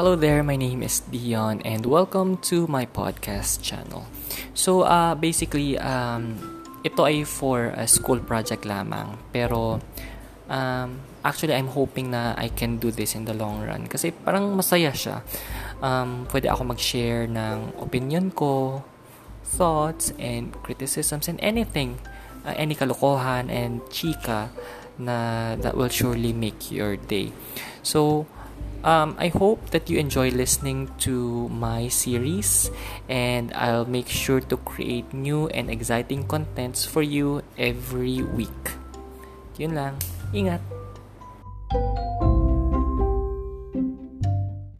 Hello there, my name is Dion and welcome to my podcast channel. So, uh, basically, um, ito ay for a school project lamang. Pero, um, actually, I'm hoping na I can do this in the long run. Kasi parang masaya siya. Um, pwede ako mag-share ng opinion ko, thoughts, and criticisms, and anything. Uh, any kalokohan and chika na that will surely make your day. So, um, I hope that you enjoy listening to my series and I'll make sure to create new and exciting contents for you every week. Yun lang. Ingat!